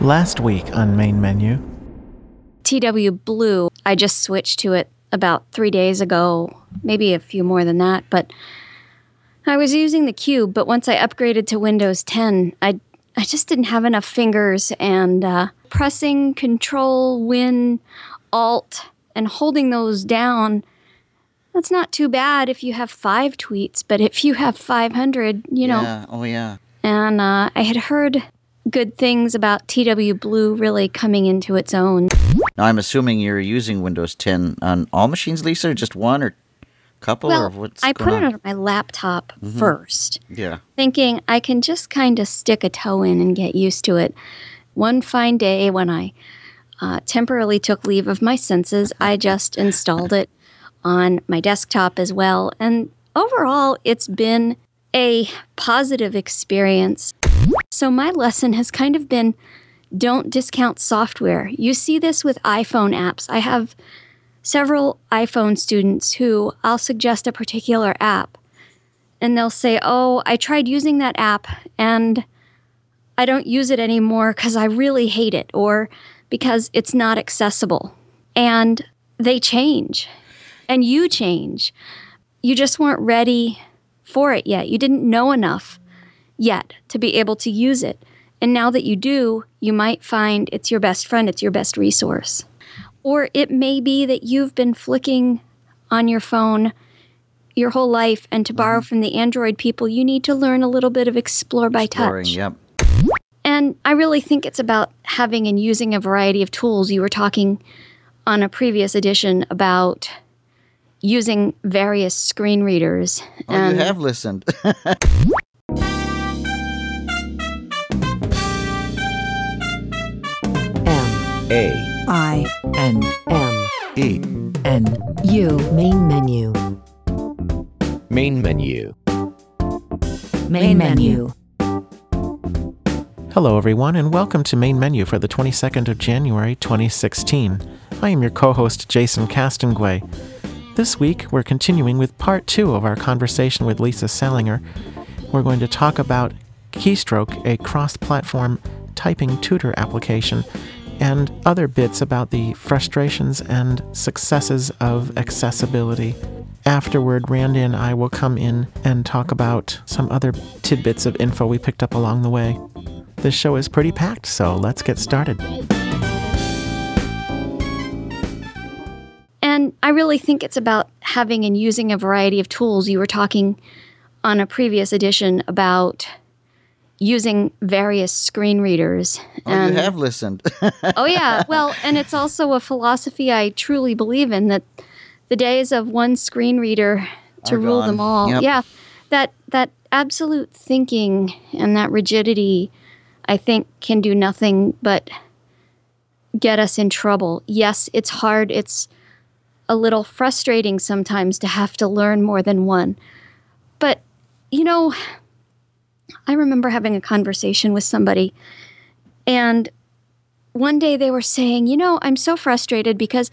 Last week on Main Menu, TW Blue, I just switched to it about three days ago, maybe a few more than that. But I was using the Qube, but once I upgraded to Windows 10, I I just didn't have enough fingers and uh, pressing Control, Win, Alt, and holding those down. That's not too bad if you have five tweets, but if you have 500, you know. Yeah. Oh, yeah. And uh, I had heard good things about TW Blue really coming into its own. Now, I'm assuming you're using Windows 10 on all machines, Lisa, or just one or couple, Well, or what's I put on? it on my laptop first, Yeah. thinking I can just kind of stick a toe in and get used to it. One fine day when I uh, temporarily took leave of my senses, I just installed it on my desktop as well. And overall, it's been a positive experience. So, my lesson has kind of been don't discount software. You see this with iPhone apps. I have several iPhone students who I'll suggest a particular app and they'll say, Oh, I tried using that app and I don't use it anymore because I really hate it or because it's not accessible. And they change and you change. You just weren't ready for it yet. You didn't know enough yet to be able to use it. And now that you do, you might find it's your best friend, it's your best resource. Or it may be that you've been flicking on your phone your whole life, and to borrow mm-hmm. from the Android people, you need to learn a little bit of Explore by Exploring, Touch. Yep. And I really think it's about having and using a variety of tools. You were talking on a previous edition about using various screen readers. Oh, and you have listened. M A I N M E N U main menu Main menu. main menu Hello, everyone, and welcome to Main Menu for the 22nd of January 2016. I am your co host, Jason Castonguay. This week, we're continuing with part two of our conversation with Lisa Salinger. We're going to talk about Keystroke, a cross platform typing tutor application, and other bits about the frustrations and successes of accessibility. Afterward, Randy and I will come in and talk about some other tidbits of info we picked up along the way. This show is pretty packed, so let's get started. And I really think it's about having and using a variety of tools. You were talking on a previous edition about using various screen readers. oh, you have listened. oh yeah, well, and it's also a philosophy I truly believe in that the days of one screen reader to Are rule gone. them all. Yep. Yeah, that that absolute thinking and that rigidity, I think, can do nothing but get us in trouble. Yes, it's hard. It's a little frustrating sometimes to have to learn more than one. But, you know, I remember having a conversation with somebody, and one day they were saying, You know, I'm so frustrated because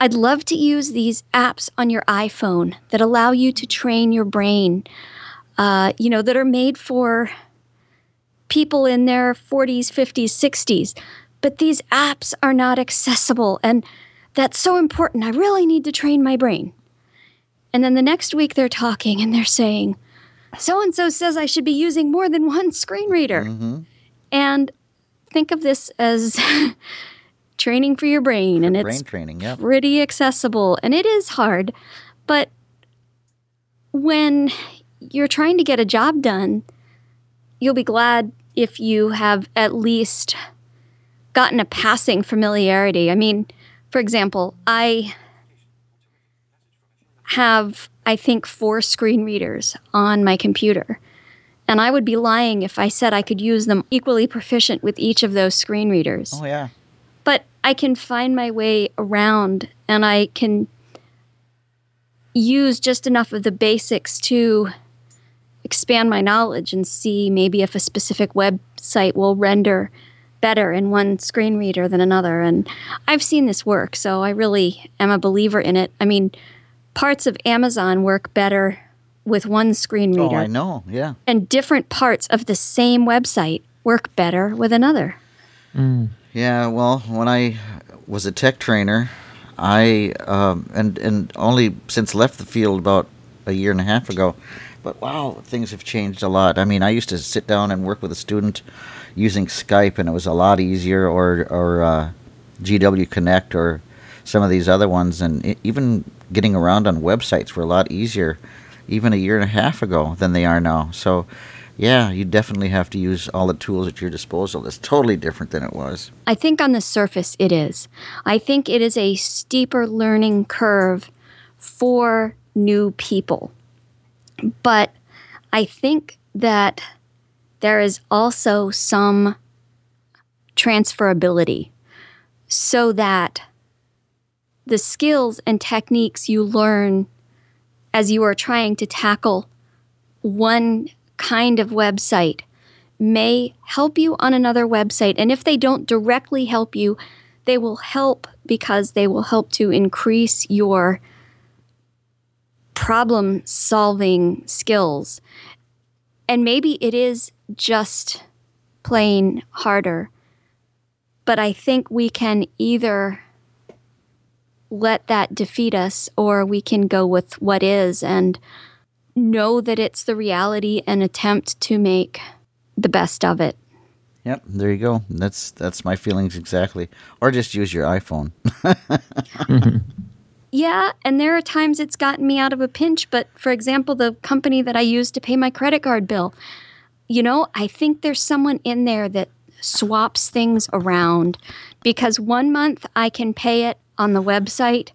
I'd love to use these apps on your iPhone that allow you to train your brain, uh, you know, that are made for people in their 40s, 50s, 60s. But these apps are not accessible. And that's so important. I really need to train my brain. And then the next week they're talking and they're saying, so and so says I should be using more than one screen reader. Mm-hmm. And think of this as training for your brain. And Brain it's training, yep. pretty accessible. And it is hard. But when you're trying to get a job done, you'll be glad if you have at least gotten a passing familiarity. I mean, for example, I have, I think, four screen readers on my computer. And I would be lying if I said I could use them equally proficient with each of those screen readers. Oh, yeah. But I can find my way around and I can use just enough of the basics to expand my knowledge and see maybe if a specific website will render better in one screen reader than another. And I've seen this work, so I really am a believer in it. I mean, parts of Amazon work better with one screen reader. Oh, reader, I know. Yeah. and different parts of the same website work better with another. Yeah, well, when I was a tech trainer, I um, and and only since left the field about a year and a half ago, but wow, things have changed a lot. I mean, I used to sit down and work with a student using Skype, and it was a lot easier, or or uh, GW Connect, or some of these other ones, and even getting around on websites were a lot easier, even a year and a half ago than they are now. So. Yeah, you definitely have to use all the tools at your disposal. It's totally different than it was. I think on the surface it is. I think it is a steeper learning curve for new people. But I think that there is also some transferability so that the skills and techniques you learn as you are trying to tackle one kind of website may help you on another website. And if they don't directly help you, they will help because they will help to increase your problem solving skills. And maybe it is just plain harder. But I think we can either let that defeat us or we can go with what is and know that it's the reality and attempt to make the best of it. Yep, there you go. That's that's my feelings exactly. Or just use your iPhone. Yeah, and there are times it's gotten me out of a pinch, but for example, the company that I use to pay my credit card bill, you know, I think there's someone in there that swaps things around because one month I can pay it on the website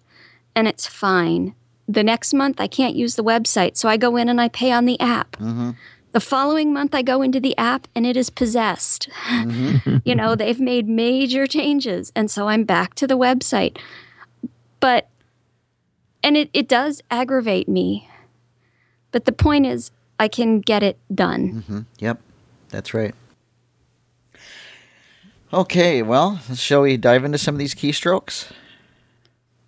and it's fine. The next month I can't use the website, so I go in and I pay on the app. Mm-hmm. The following month I go into the app and it is possessed. Mm-hmm. you know, they've made major changes, and so I'm back to the website. But and it, it does aggravate me. But the point is, I can get it done. Mm-hmm. Yep, that's right. Okay, well, shall we dive into some of these keystrokes?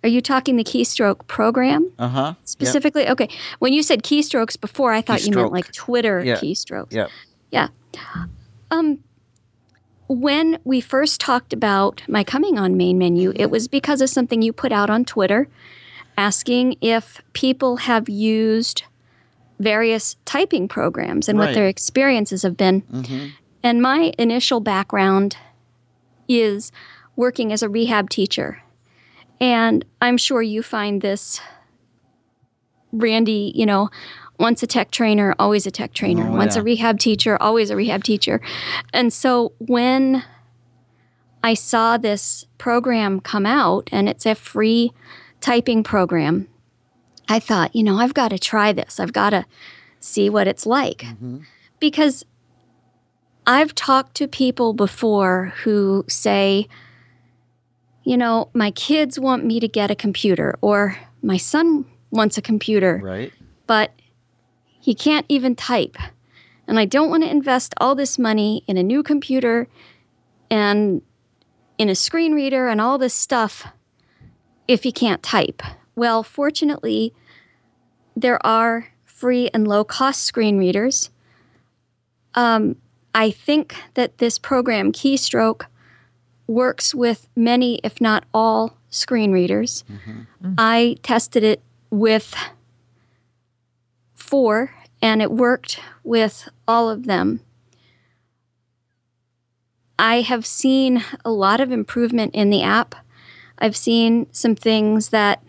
Are you talking the keystroke program Uh huh. specifically? Okay. When you said keystrokes before, I thought you meant like Twitter Yeah. keystrokes. Yeah. Yeah. Um, when we first talked about my coming on main menu, it was because of something you put out on Twitter asking if people have used various typing programs and what their experiences have been. And my initial background is working as a rehab teacher. And I'm sure you find this, Randy, you know, once a tech trainer, always a tech trainer. Oh, once a rehab teacher, always a rehab teacher. And so when I saw this program come out and it's a free typing program, I thought, you know, I've got to try this. I've got to see what it's like. Mm-hmm. Because I've talked to people before who say, you know, my kids want me to get a computer, or my son wants a computer, Right. but he can't even type. And I don't want to invest all this money in a new computer and in a screen reader and all this stuff if he can't type. Well, fortunately, there are free and low cost screen readers. Um, I think that this program, Keystroke, works with many, if not all, screen readers. I tested it with four, and it worked with all of them. I have seen a lot of improvement in the app. I've seen some things that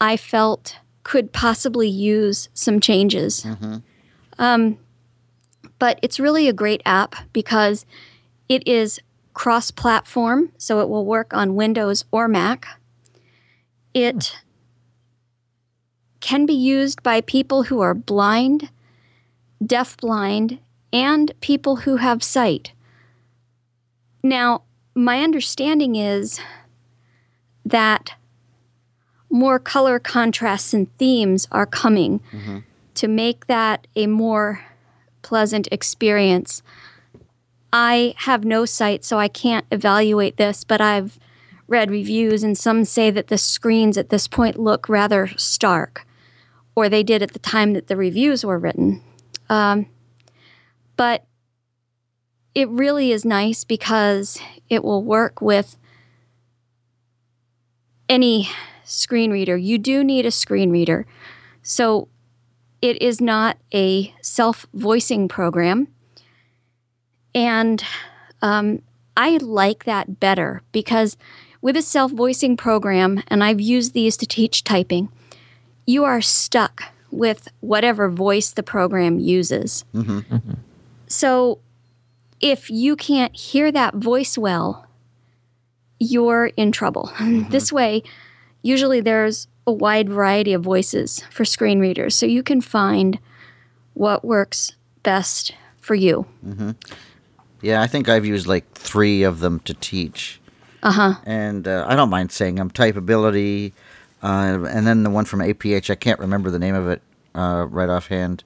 I felt could possibly use some changes. Um, but it's really a great app because it is cross platform, so it will work on Windows or Mac. It can be used by people who are blind, deafblind, and people who have sight. Now, my understanding is that more color contrasts and themes are coming mm-hmm. to make that a more pleasant experience. I have no sight, so I can't evaluate this, but I've read reviews, and some say that the screens at this point look rather stark, or they did at the time that the reviews were written. Um, but it really is nice because it will work with any screen reader. You do need a screen reader. So it is not a self voicing program. And um, I like that better because with a self voicing program, and I've used these to teach typing, you are stuck with whatever voice the program uses. Mm-hmm. Mm-hmm. So if you can't hear that voice well, you're in trouble. Mm-hmm. this way, usually there's a wide variety of voices for screen readers, so you can find what works best for you. Yeah, I think I've used like three of them to teach. Uh huh. and uh, I don't mind saying them. Typeability, uh, and then the one from APH. I can't remember the name of it uh, right offhand.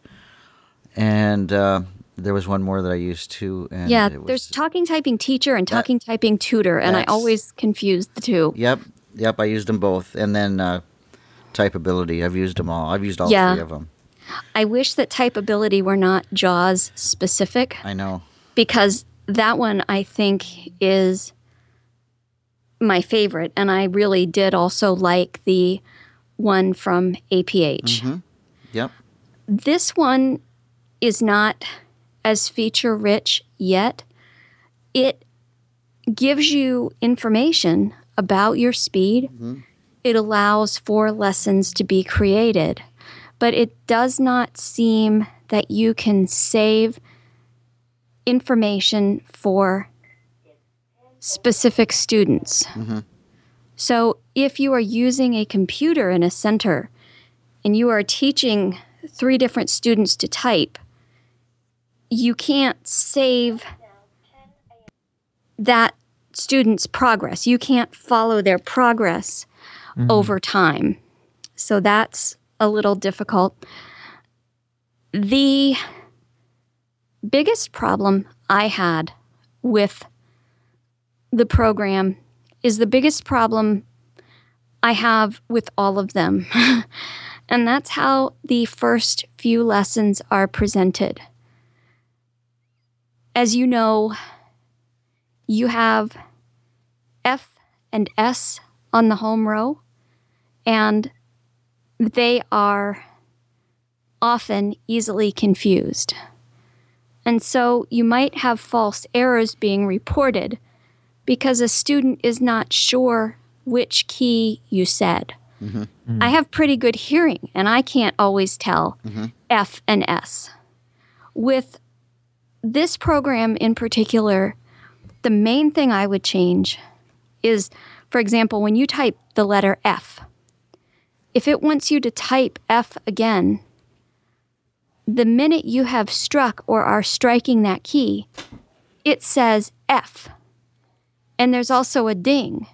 And uh, there was one more that I used too. And Yeah, was- there's talking typing teacher and talking typing tutor, and I always confuse the two. Yep, yep. I used them both, and then uh, typeability. I've used them all. I've used all Yeah. three of them. I wish that typeability were not JAWS specific I know. because that one I think is my favorite, and I really did also like the one from APH. Mm-hmm. Yep. This one is not as feature rich yet. It gives you information about your speed. Mm-hmm. It allows for lessons to be created, but it does not seem that you can save information for specific students. Mm-hmm. So if you are using a computer in a center and you are teaching three different students to type, you can't save that student's progress. You can't follow their progress mm-hmm. over time. So that's a little difficult. The biggest problem I had with the program is the biggest problem I have with all of them. and that's how the first few lessons are presented. As you know, you have F and S on the home row, and they are often easily confused. And so you might have false errors being reported because a student is not sure which key you said. Mm-hmm. I have pretty good hearing and I can't always tell mm-hmm. F and S. With this program in particular, the main thing I would change is, for example, when you type the letter F, if it wants you to type F again, the minute you have struck or are striking that key, it says F. And there's also a ding.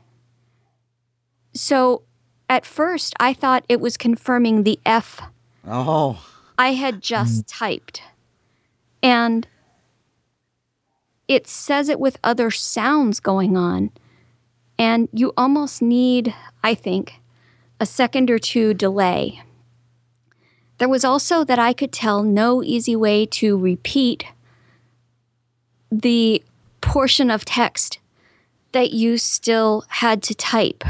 So at first, I thought it was confirming the F Oh, I had just mm. typed. And it says it with other sounds going on. And you almost need, I think, a second or two delay. There was also that I could tell no easy way to repeat the portion of text that you still had to type.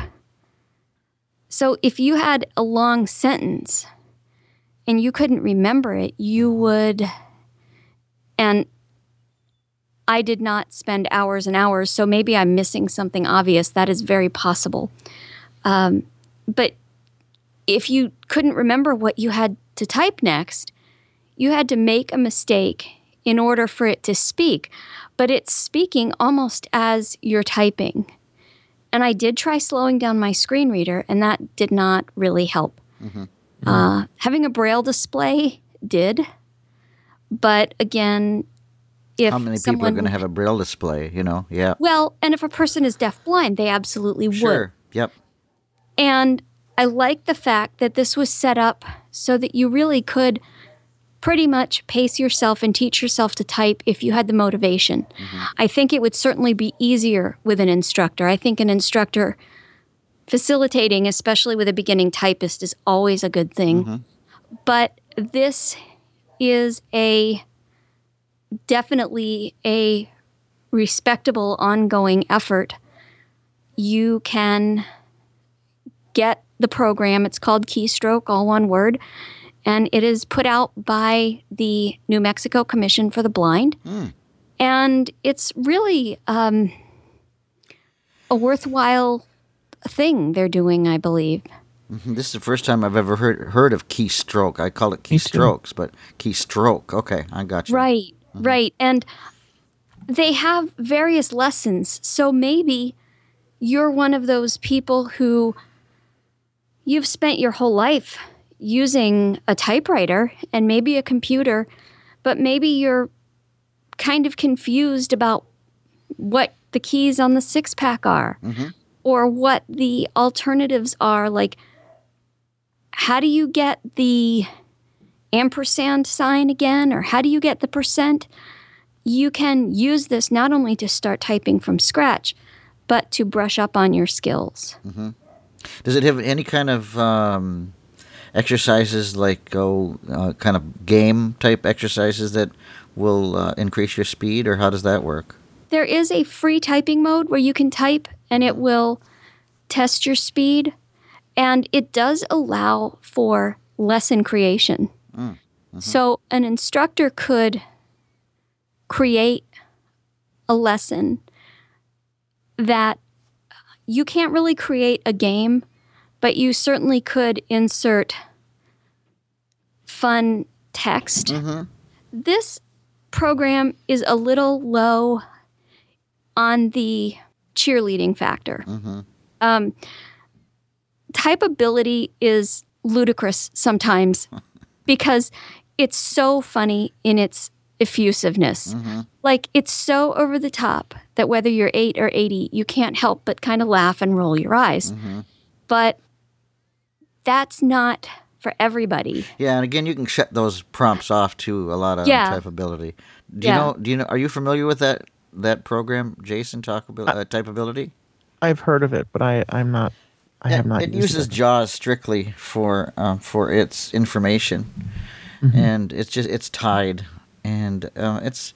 So if you had a long sentence, and you couldn't remember it, you would. And I did not spend hours and hours, so maybe I'm missing something obvious. That is very possible. Um, but if you couldn't remember what you had to type next, you had to make a mistake in order for it to speak. But it's speaking almost as you're typing. And I did try slowing down my screen reader, and that did not really help. Uh, having a braille display did, but again, if how many people are going to have a braille display? You know, yeah. well, and if a person is deafblind, they absolutely would. Sure. Yep. And I like the fact that this was set up so that you really could pretty much pace yourself and teach yourself to type if you had the motivation. Mm-hmm. I think it would certainly be easier with an instructor. I think an instructor facilitating, especially with a beginning typist, is always a good thing. Mm-hmm. But this is a definitely a respectable ongoing effort, you can get the program. It's called Keystroke, all one word, and it is put out by the New Mexico Commission for the Blind. Hmm. And it's really um, a worthwhile thing they're doing, I believe. Mm-hmm. This is the first time I've ever heard heard of keystroke. I call it keystrokes, but keystroke. Okay, I got you. Right, mm-hmm. right. And they have various lessons. So maybe you're one of those people who you've spent your whole life using a typewriter and maybe a computer, but maybe you're kind of confused about what the keys on the six pack are mm-hmm. or what the alternatives are. Like, how do you get the ampersand sign again, or how do you get the percent? You can use this not only to start typing from scratch, but to brush up on your skills. Mm-hmm. Does it have any kind of um, exercises like oh, uh, kind of game type exercises that will uh, increase your speed, or how does that work? There is a free typing mode where you can type and it will test your speed, and it does allow for lesson creation. So, an instructor could create a lesson that you can't really create a game, but you certainly could insert fun text. This program is a little low on the cheerleading factor. Um, typeability is ludicrous sometimes because it's so funny in its effusiveness. Like it's so over the top that whether you're 8 or 80, you can't help but kind of laugh and roll your eyes. But that's not for everybody. Yeah, and again, you can shut those prompts off to a lot of Yeah. typeability. Do you Yeah. know? Do you know? Are you familiar with that that program, Jason? Talkability, uh, typeability. I've heard of it, but I, I'm not. I have not. It used uses it. JAWS strictly for um, for its information, Mm-hmm. and it's just it's tied, and uh, it's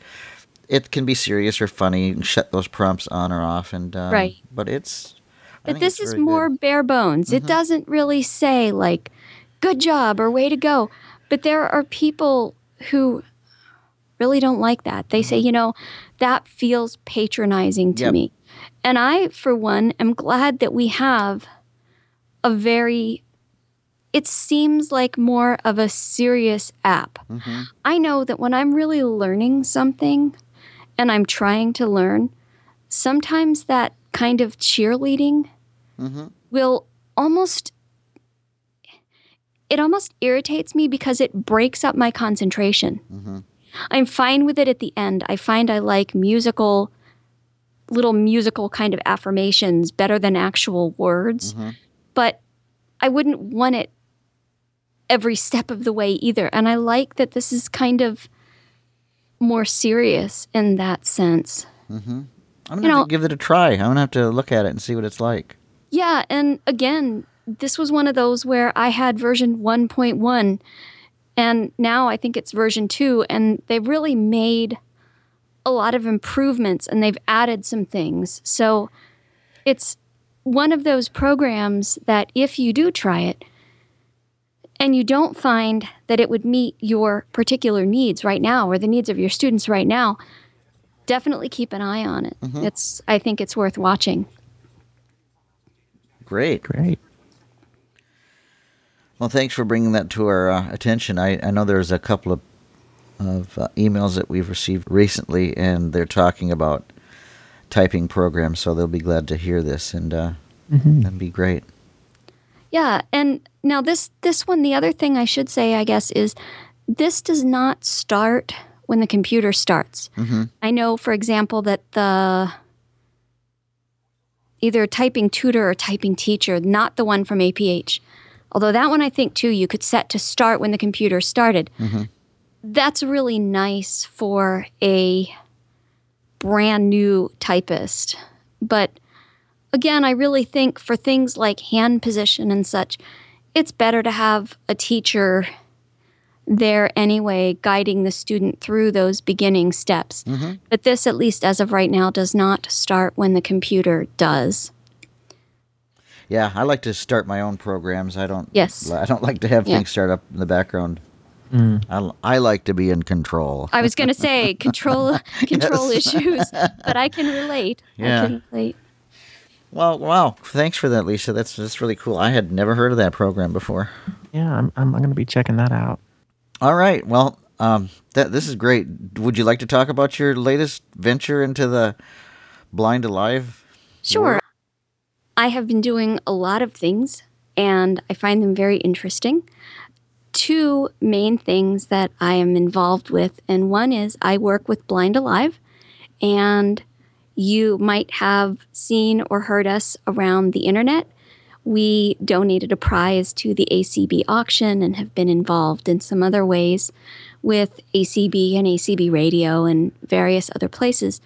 it can be serious or funny. and shut those prompts on or off, and um, Right. But it's. I But this it's is more good. Mm-hmm. bare bones. It doesn't really say, like, good job or way to go. But there are people who really don't like that. They say, you know, that feels patronizing to Mm-hmm. Yep. me. And I, for one, am glad that we have a very, it seems like more of a serious app. Mm-hmm. I know that when I'm really learning something and I'm trying to learn, sometimes that kind of cheerleading mm-hmm. will almost it almost irritates me because it breaks up my concentration. Mm-hmm. I'm fine with it at the end. I find I like musical little musical kind of affirmations better than actual words. Mm-hmm. But I wouldn't want it every step of the way either. And I like that this is kind of more serious in that sense. Mm-hmm. I'm gonna you know- give it a try. I'm gonna have to look at it and see what it's like. Yeah, and again, this was one of those where I had version 1.1 and now I think it's version 2 and they've really made a lot of improvements and they've added some things. So it's one of those programs that if you do try it and you don't find that it would meet your particular needs right now or the needs of your students right now, definitely keep an eye on it. It's I think it's worth watching. Great. Great. Well, thanks for bringing that to our uh, attention. I, I know there's a couple of of uh, emails that we've received recently, and they're talking about typing programs, so they'll be glad to hear this, and uh, that'd be great. Yeah, and now this this one, the other thing I should say, I guess, is this does not start when the computer starts. Mm-hmm. I know, for example, that the either typing tutor or typing teacher, not the one from APH, although that one I think too you could set to start when the computer started. Mm-hmm. That's really nice for a brand new typist, but again, I really think for things like hand position and such, it's better to have a teacher there anyway, guiding the student through those beginning steps. Mm-hmm. But this, at least as of right now, does not start when the computer does. Yeah, I like to start my own programs. I don't. Yes. I don't like to have Yeah. things start up in the background. Mm. I I like to be in control. I was going to say control control issues, but I can relate. Yeah. I can relate. Well, wow. Thanks for that, Lisa. That's that's really cool. I had never heard of that program before. Yeah, I'm, I'm, I'm going to be checking that out. All right. Well, um, that this is great. Would you like to talk about your latest venture into the blind alive? Sure. I have been doing a lot of things and I find them very interesting. Two main things that I am involved with, and one is I work with Blind Alive, and you might have seen or heard us around the internet. We donated a prize to the ACB auction and have been involved in some other ways with ACB and ACB radio and various other places.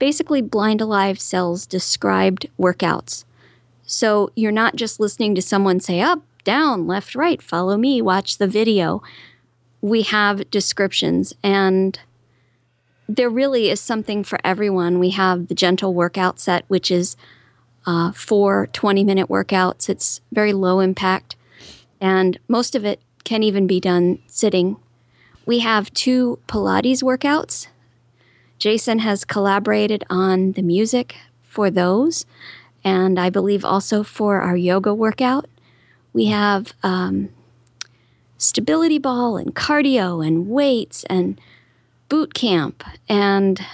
Basically, Blind Alive sells described workouts. So you're not just listening to someone say up, down, left, right, follow me, watch the video. We have descriptions and there really is something for everyone. We have the gentle workout set, which is uh, four 20 minute workouts. It's very low impact, and most of it can even be done sitting. We have two Pilates workouts. Jason has collaborated on the music for those, and I believe also for our yoga workout. We have um, stability ball and cardio and weights and boot camp and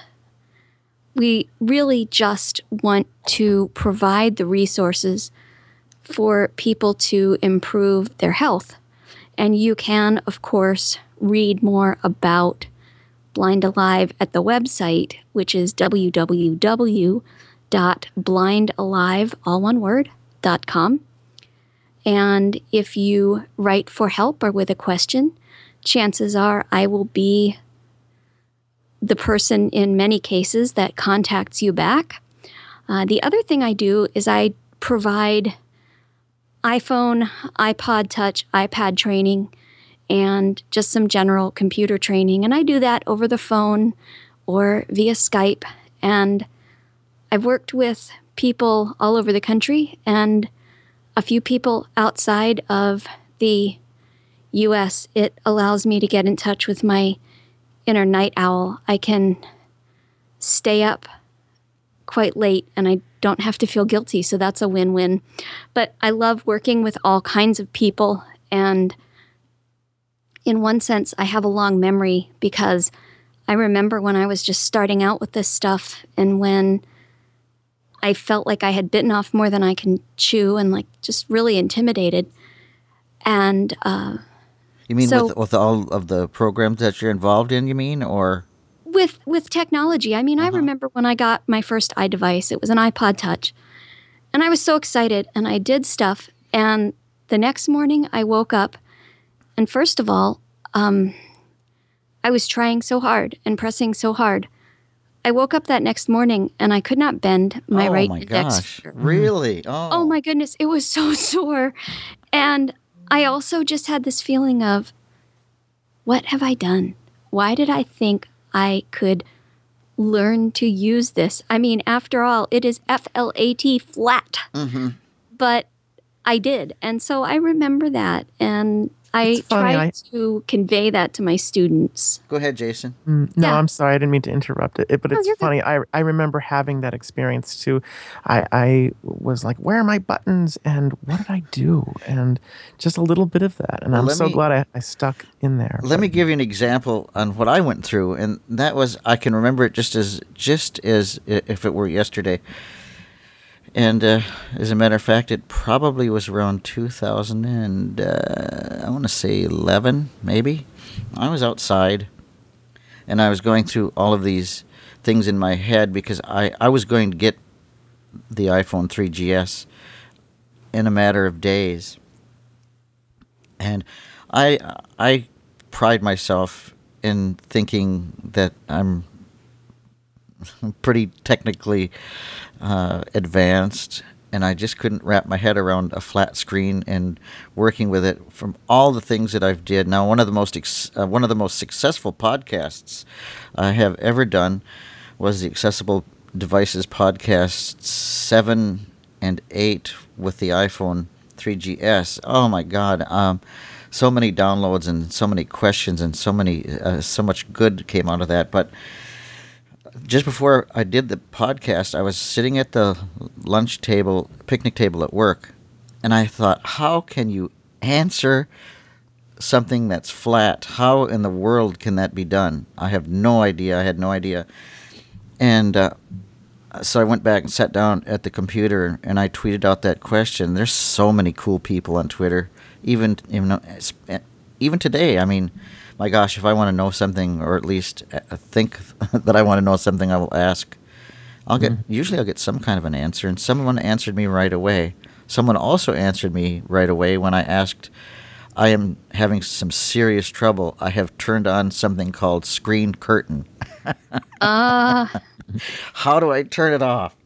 we really just want to provide the resources for people to improve their health. And you can, of course, read more about Blind Alive at the website, which is www.blindalive, all one word, dot com. And if you write for help or with a question, chances are I will be the person in many cases that contacts you back. Uh, the other thing I do is I provide iPhone, iPod Touch, iPad training, and just some general computer training. And I do that over the phone or via Skype. And I've worked with people all over the country and a few people outside of the US. It allows me to get in touch with my inner night owl. I can stay up quite late and I don't have to feel guilty. So that's a win win. But I love working with all kinds of people. And in one sense, I have a long memory because I remember when I was just starting out with this stuff and when I felt like I had bitten off more than I can chew and like just really intimidated. And uh, You mean So- with with all of the programs that you're involved in? You mean or with with technology i mean i remember when i got my first iDevice it was an ipod touch and i was so excited and i did stuff and the next morning i woke up and first of all um, i was trying so hard and pressing so hard i woke up that next morning and i could not bend my right. oh right my index gosh, really? Oh, Oh my goodness, it was so sore. And I also just had this feeling of what have I done? Why did I think I could learn to use this? I mean, after all, it is F L A T flat. Mm-hmm. But I did. And so I remember that. And I try I- to convey that to my students. Go ahead, Jason. Mm, no, Yeah. I'm sorry. I didn't mean to interrupt it, it but No, it's you're good. funny. I, I remember having that experience too. I, I was like, where are my buttons? And what did I do? And just a little bit of that. And Well, I'm let so me- glad I, I stuck in there. Let me give you an example on what I went through, and that was I can remember it just as just as if it were yesterday. And uh, as a matter of fact, it probably was around 2000 and uh, I want to say 11, maybe. I was outside, and I was going through all of these things in my head because I I was going to get the iPhone 3GS in a matter of days and I I pride myself in thinking that I'm pretty technically uh, advanced and I just couldn't wrap my head around a flat screen and working with it from all the things that I've did. Now, one of the most ex- uh, one of the most successful podcasts I have ever done was the Accessible Devices podcast seven and eight with the iPhone 3GS. Oh my God! Um, so many downloads and so many questions and so many uh, so much good came out of that, but just before I did the podcast, I was sitting at the lunch table, picnic table at work, and I thought, how can you answer something that's flat? How in the world can that be done? I have no idea. I had no idea. And uh, so I went back and sat down at the computer and I tweeted out that question. There's so many cool people on Twitter, even even, even today. I mean, my gosh, if I want to know something, or at least uh, think that I want to know something, I will ask. I'll get mm-hmm. usually I'll get some kind of an answer, and someone answered me right away. Someone also answered me right away when I asked, "I am having some serious trouble. I have turned on something called screen curtain. Ah. uh. How do I turn it off?"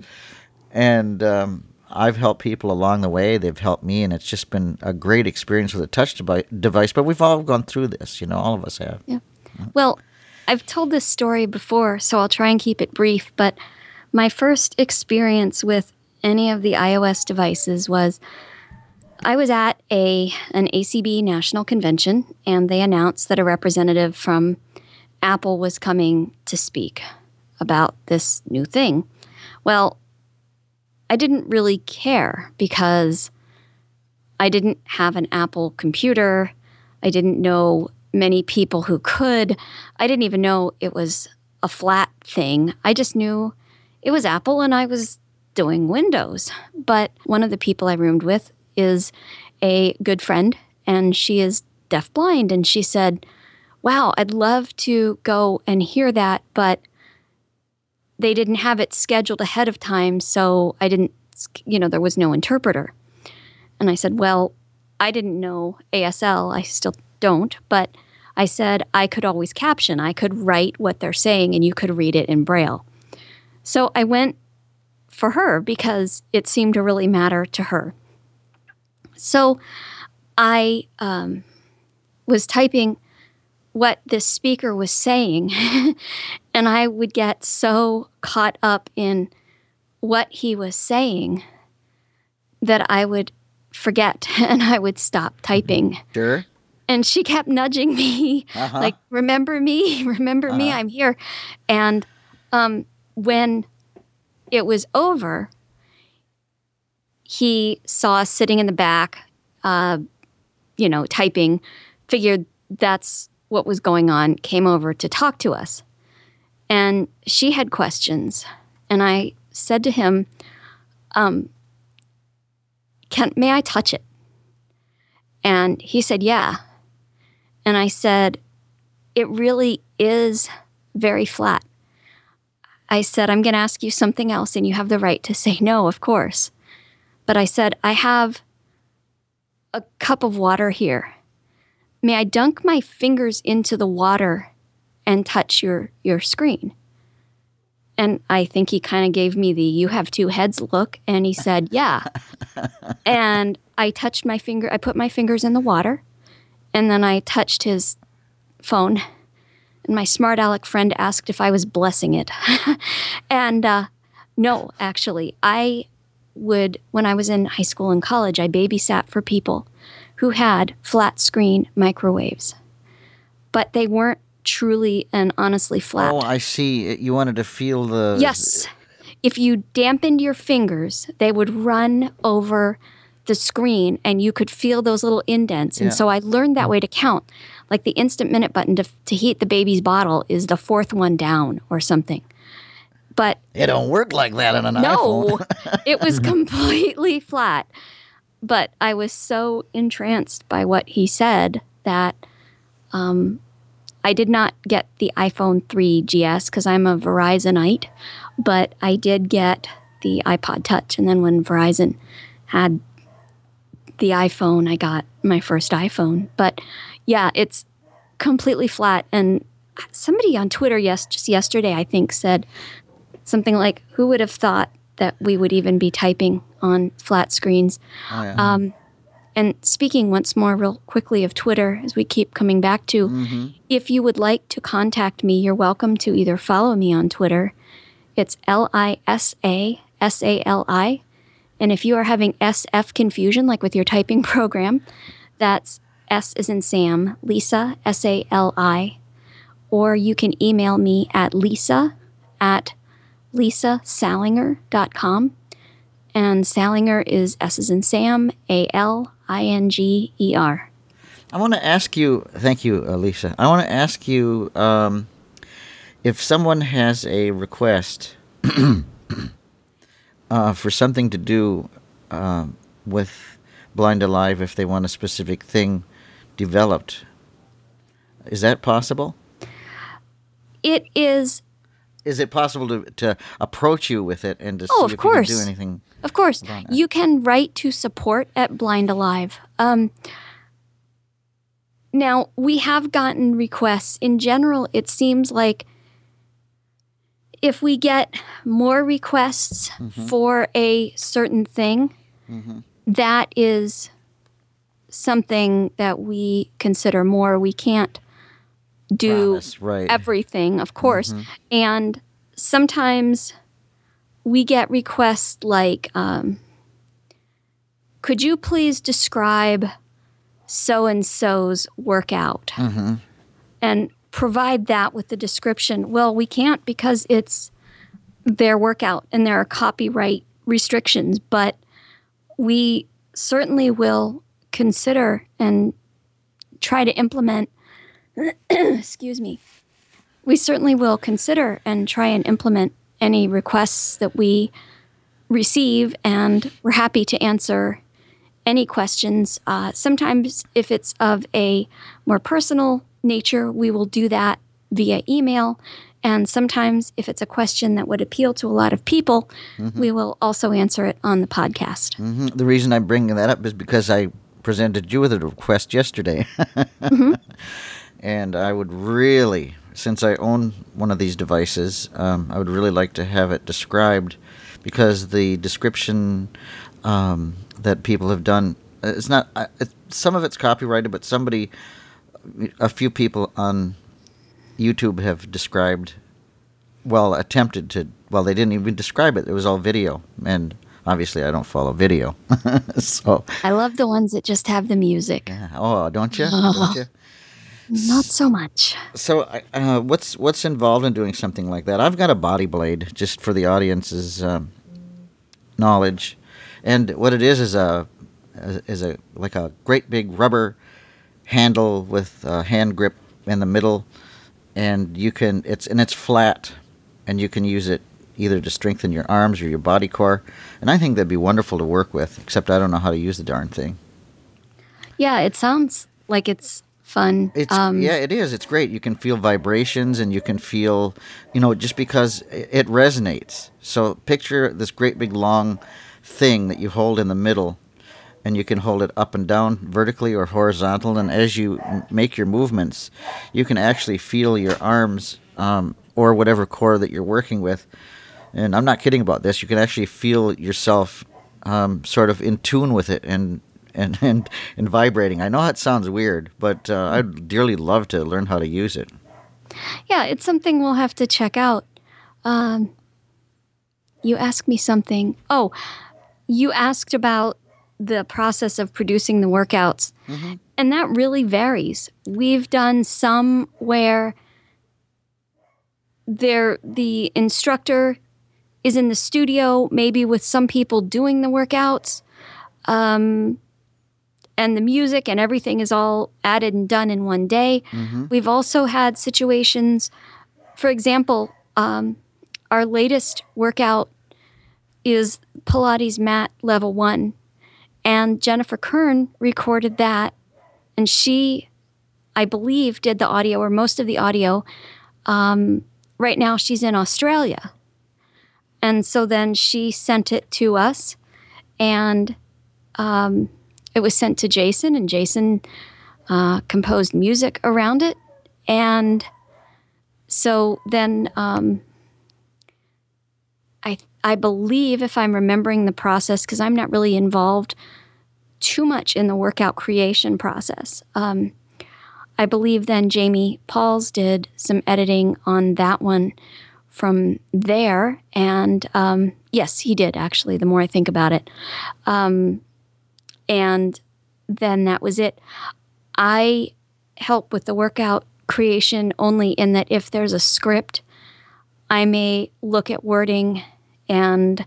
And um, I've helped people along the way. They've helped me, and it's just been a great experience with a touch device. But we've all gone through this, you know, all of us have. Yeah. Well, I've told this story before, so I'll try and keep it brief. But my first experience with any of the iOS devices was I was at a an ACB national convention, and they announced that a representative from Apple was coming to speak about this new thing. Well, I didn't really care because I didn't have an Apple computer. I didn't know many people who could. I didn't even know it was a flat thing. I just knew it was Apple and I was doing Windows. But one of the people I roomed with is a good friend and she is deafblind. And she said, Wow, I'd love to go and hear that, but they didn't have it scheduled ahead of time, so I didn't, you know, there was no interpreter. And I said, Well, I didn't know ASL. I still don't, but I said I could always caption. I could write what they're saying and you could read it in Braille. So I went for her because it seemed to really matter to her. So I um, was typing what this speaker was saying. and I would get so caught up in what he was saying that I would forget and I would stop typing. Sure. And she kept nudging me, uh-huh. like, remember me, remember uh-huh. me, I'm here. And um, when it was over, he saw us sitting in the back, uh, you know, typing, figured that's what was going on, came over to talk to us. And she had questions. And I said to him, um, can, May I touch it? And he said, Yeah. And I said, It really is very flat. I said, I'm going to ask you something else, and you have the right to say no, of course. But I said, I have a cup of water here. May I dunk my fingers into the water and touch your, your screen? And I think he kind of gave me the you have two heads look. And he said, yeah. and I touched my finger, I put my fingers in the water. And then I touched his phone. And my smart aleck friend asked if I was blessing it. and uh, no, actually, I would, when I was in high school and college, I babysat for people who had flat screen microwaves, but they weren't truly and honestly flat. Oh, I see. You wanted to feel the. Yes. If you dampened your fingers, they would run over the screen and you could feel those little indents. And yeah. so I learned that way to count. Like the instant minute button to, to heat the baby's bottle is the fourth one down or something. But it don't work like that on an no, iPhone. No, it was completely flat. But I was so entranced by what he said that um, I did not get the iPhone 3 GS because I'm a Verizonite, but I did get the iPod Touch. And then when Verizon had the iPhone, I got my first iPhone. But yeah, it's completely flat. And somebody on Twitter, yes, just yesterday, I think, said something like, "Who would have thought that we would even be typing on flat screens. Oh, yeah. Um, and speaking once more, real quickly, of Twitter, as we keep coming back to, Mm-hmm. if you would like to contact me, you're welcome to either follow me on Twitter. It's L I S A S A L I. And if you are having SF confusion, like with your typing program, that's S is in Sam, Lisa, S A L I. Or you can email me at lisa at lisasalinger.com. And Salinger is S is in Sam, A L I N G E R. I want to ask you, thank you, Alicia. I want to ask you um, if someone has a request uh, for something to do um with Blind Alive, if they want a specific thing developed, is that possible? It is, Is it possible to, to approach you with it and to Oh, see if you can do anything? Of course, you can write to support at Blind Alive. Um, now, we have gotten requests. In general, it seems like if we get more requests for a certain thing, that is something that we consider more. We can't do Promise, right. everything, of course. And sometimes we get requests like, um, could you please describe so and so's workout? And provide that with the description. Well, we can't because it's their workout and there are copyright restrictions, but we certainly will consider and try to implement excuse me, we certainly will consider and try and implement any requests that we receive, and we're happy to answer any questions. Uh, sometimes, if it's of a more personal nature, we will do that via email. And sometimes, if it's a question that would appeal to a lot of people, we will also answer it on the podcast. Mhm. The reason I'm bringing that up is because I presented you with a request yesterday. and I would really, since I own one of these devices, um, I would really like to have it described because the description um, that people have done, uh, it's not, uh, some of it's copyrighted, but somebody, a few people on YouTube have described, well, attempted to, well, they didn't even describe it. It was all video. And obviously, I don't follow video. so, I love the ones that just have the music. yeah. oh, don't you? Don't you? Not so much. So, uh, what's what's involved in doing something like that? I've got a body blade, just for the audience's um, knowledge, and what it is is a is a like a great big rubber handle with a hand grip in the middle, and you can it's and it's flat, and you can use it either to strengthen your arms or your body core, and I think that'd be wonderful to work with. Except I don't know how to use the darn thing. Yeah, it sounds like it's fun. It's um, yeah, it is. It's great. You can feel vibrations, and you can feel, you know, just because it resonates. So picture this great big long thing that you hold in the middle, and you can hold it up and down, vertically or horizontal. And as you m- make your movements, you can actually feel your arms um, or whatever core that you're working with. And I'm not kidding about this. You can actually feel yourself um, sort of in tune with it and and and, and vibrating. I know that sounds weird, but uh, I'd dearly love to learn how to use it. yeah, it's something we'll have to check out. Um, you asked me something. Oh, you asked about the process of producing the workouts, and that really varies. We've done some where there the instructor is in the studio, maybe with some people doing the workouts. Um, and the music and everything is all added and done in one day. We've also had situations, for example, um, our latest workout is Pilates mat level one, and Jennifer Kern recorded that, and she, I believe, did the audio or most of the audio. Um, right now, she's in Australia, and so then she sent it to us, and um, it was sent to Jason, and Jason uh, composed music around it. And so then um, I I believe, if I'm remembering the process, because I'm not really involved too much in the workout creation process. Um, I believe then Jamie Pauls did some editing on that one from there. And um, yes, he did actually, the more I think about it. Um, and then that was it. I help with the workout creation only in that if there's a script, I may look at wording and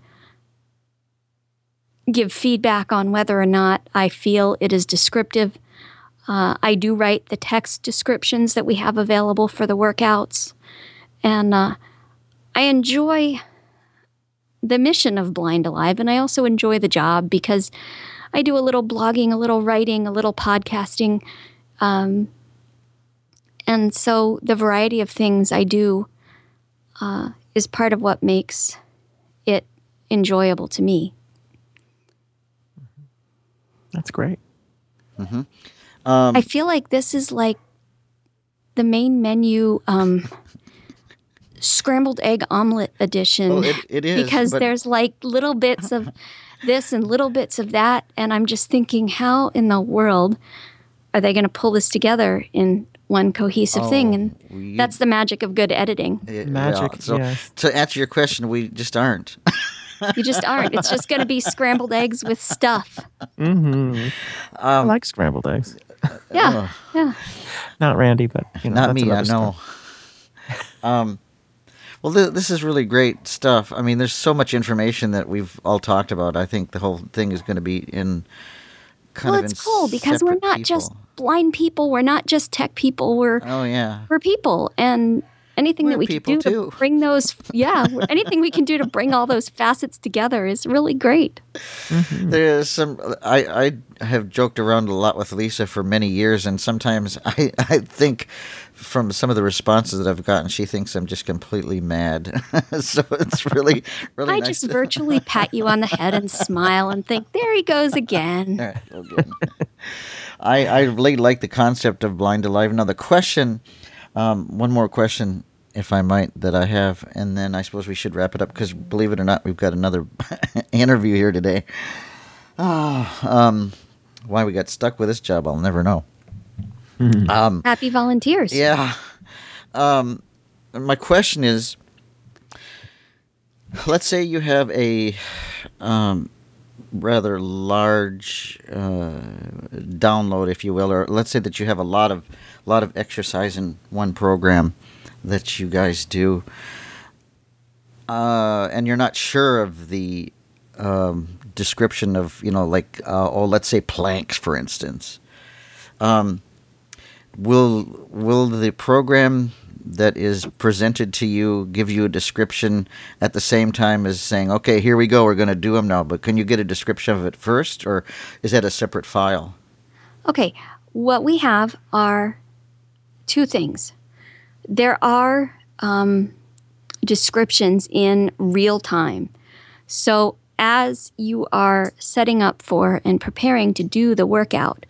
give feedback on whether or not I feel it is descriptive. Uh, I do write the text descriptions that we have available for the workouts. And uh, I enjoy the mission of Blind Alive, and I also enjoy the job because I do a little blogging, a little writing, a little podcasting. Um, and so the variety of things I do uh, is part of what makes it enjoyable to me. That's great. I feel like this is like the main menu um, scrambled egg omelet edition. Oh, it- it is, because but- there's like little bits of this and little bits of that, and I'm just thinking, how in the world are they going to pull this together in one cohesive thing? And we- that's the magic of good editing. Yeah, Magic, so yes. to answer your question, we just aren't. You just aren't. It's just going to be scrambled eggs with stuff. Mm-hmm. I Um, like scrambled eggs. Yeah, yeah. Not Randy, but you know, Not that's me, I know. um, well, th- this is really great stuff. I mean, there's so much information that we've all talked about. I think the whole thing is going to be in kind Well, of in it's cool because we're separate not just blind people. We're not just tech people. We're Oh yeah. we're people, and anything We're that we can do too. to bring those, yeah, anything we can do to bring all those facets together is really great. Mm-hmm. There's some. I I have joked around a lot with Lisa for many years, and sometimes I I think from some of the responses that I've gotten, she thinks I'm just completely mad. so it's really really I nice. just to- virtually pat you on the head and smile and think, there he goes again. All right, well, good. I I really like the concept of blind alive. Now the question, um, one more question, if I might, that I have, and then I suppose we should wrap it up because believe it or not, we've got another interview here today. Ah, um, why we got stuck with this job, I'll never know. Um, Happy volunteers. yeah. Um, my question is let's say you have a um, rather large uh, download, if you will, or let's say that you have a lot of lot of exercise in one program that you guys do, uh, and you're not sure of the um, description of you know like uh, oh let's say planks for instance. Um, will will the program that is presented to you give you a description at the same time as saying okay here we go we're going to do them now but can you get a description of it first or is that a separate file Okay, what we have are two things. There are um, descriptions in real time. So, as you are setting up for and preparing to do the workout,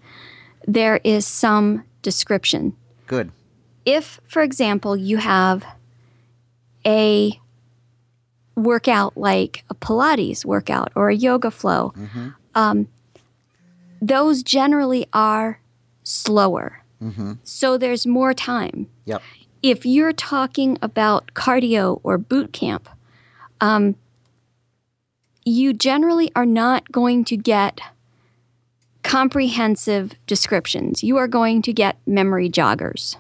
there is some description. good If, for example, you have a workout like a Pilates workout or a yoga flow, um, those generally are slower. So there's more time. yep If you're talking about cardio or boot camp, um, you generally are not going to get comprehensive descriptions. You are going to get memory joggers.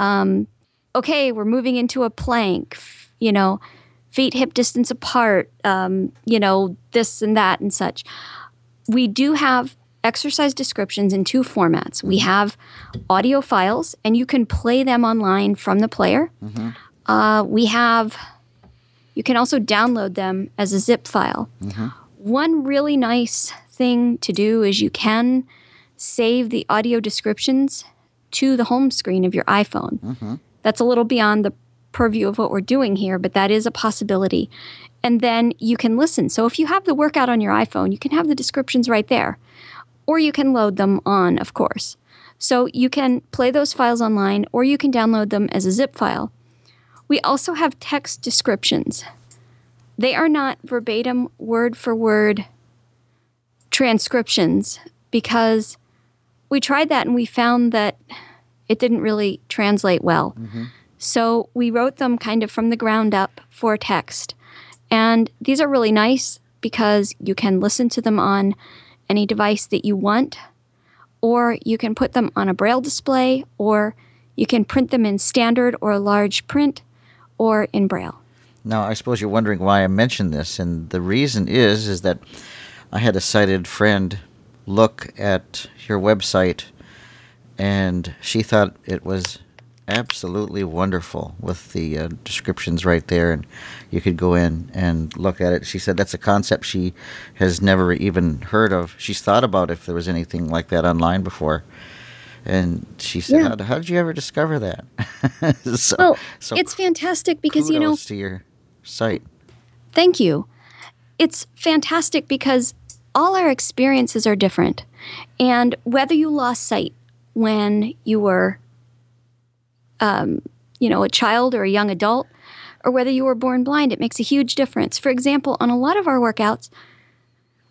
Um, okay, we're moving into a plank, you know, feet hip distance apart, um, you know, this and that and such. We do have exercise descriptions in two formats. We have audio files, and you can play them online from the player. Uh, we have, you can also download them as a zip file. One really nice thing to do is you can save the audio descriptions to the home screen of your iPhone. Mm-hmm. That's a little beyond the purview of what we're doing here, but that is a possibility. And then you can listen. So if you have the workout on your iPhone, you can have the descriptions right there, or you can load them on, of course. So you can play those files online, or you can download them as a zip file. We also have text descriptions. they are not verbatim, word for word transcriptions because we tried that and we found that it didn't really translate well. Mm-hmm. So we wrote them kind of from the ground up for text. And these are really nice because you can listen to them on any device that you want, or you can put them on a braille display, or you can print them in standard or large print, or in braille. Now, I suppose you're wondering why I mentioned this, and the reason is is that I had a sighted friend look at your website, and she thought it was absolutely wonderful with the uh, descriptions right there, and you could go in and look at it. She said that's a concept she has never even heard of. She's thought about if there was anything like that online before. And she said, Yeah. how, how did you ever discover that?" so, Well, so it's fantastic because, you know, to your site. Thank you. It's fantastic because all our experiences are different. And whether you lost sight when you were, um, you know, a child or a young adult, or whether you were born blind, it makes a huge difference. For example, on a lot of our workouts,